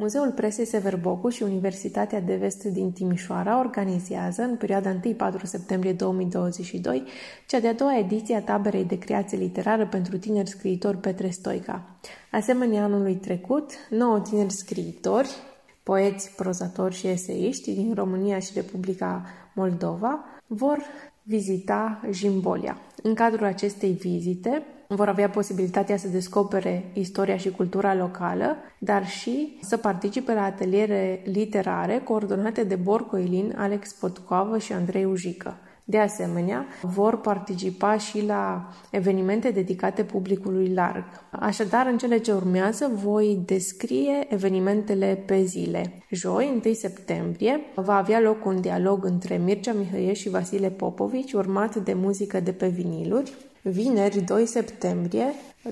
Muzeul Presei Severbocu și Universitatea de Vest din Timișoara organizează, în perioada 1-4 septembrie 2022, cea de-a doua ediție a taberei de creație literară pentru tineri scriitori Petre Stoica. Asemenea anului trecut, nouă tineri scriitori, poeți, prozatori și eseiști din România și Republica Moldova vor vizita Jimbolia. În cadrul acestei vizite, vor avea posibilitatea să descopere istoria și cultura locală, dar și să participe la ateliere literare coordonate de Borco Ilin, Alex Potcoavă și Andrei Ujică. De asemenea, vor participa și la evenimente dedicate publicului larg. Așadar, în cele ce urmează, voi descrie evenimentele pe zile. Joi, 1 septembrie, va avea loc un dialog între Mircea Mihăie și Vasile Popovici, urmat de muzică de pe viniluri. Vineri, 2 septembrie,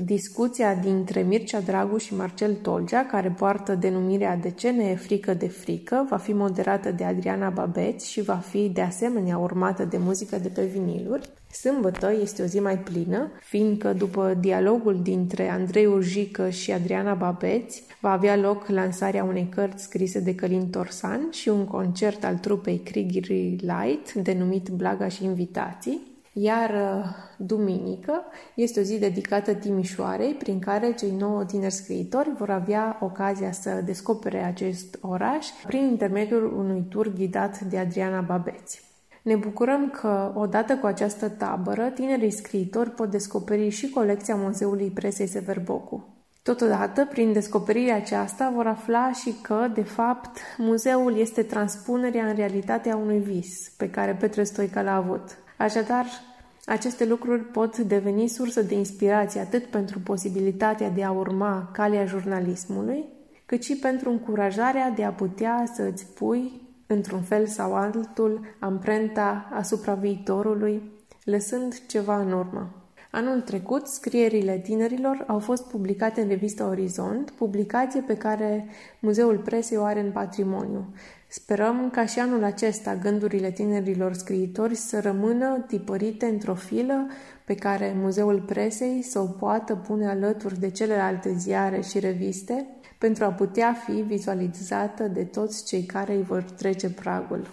discuția dintre Mircea Dragu și Marcel Tolgea, care poartă denumirea De ce ne e frică de frică, va fi moderată de Adriana Babeți și va fi de asemenea urmată de muzică de pe viniluri. Sâmbătă este o zi mai plină, fiindcă după dialogul dintre Andrei Urjică și Adriana Babeți va avea loc lansarea unei cărți scrise de Călin Torsan și un concert al trupei Krigiri Light, denumit Blaga și Invitații. Iar uh, duminică este o zi dedicată Timișoarei, prin care cei nouă tineri scriitori vor avea ocazia să descopere acest oraș prin intermediul unui tur ghidat de Adriana Babeți. Ne bucurăm că, odată cu această tabără, tinerii scriitori pot descoperi și colecția Muzeului Presei Severbocu. Totodată, prin descoperirea aceasta, vor afla și că, de fapt, muzeul este transpunerea în realitatea unui vis pe care Petre Stoica l-a avut. Așadar, aceste lucruri pot deveni sursă de inspirație atât pentru posibilitatea de a urma calea jurnalismului, cât și pentru încurajarea de a putea să îți pui, într-un fel sau altul, amprenta asupra viitorului, lăsând ceva în urmă. Anul trecut, scrierile tinerilor au fost publicate în revista Orizont, publicație pe care Muzeul Presei o are în patrimoniu. Sperăm ca și anul acesta gândurile tinerilor scriitori să rămână tipărite într-o filă pe care Muzeul Presei să o poată pune alături de celelalte ziare și reviste pentru a putea fi vizualizată de toți cei care îi vor trece pragul.